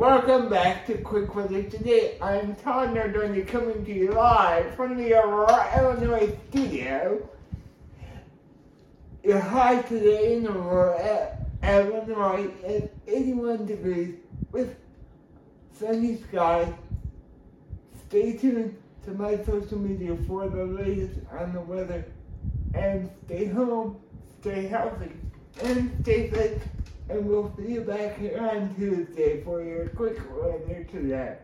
Welcome back to Quick Weather Today. I'm Todd Nardoni coming to you live from the Aurora, Illinois studio. Your high today in Aurora, Illinois is 81 degrees with sunny skies. Stay tuned to my social media for the latest on the weather. And stay home, stay healthy, and stay safe. And we'll see you back here on Tuesday for your quick weather today.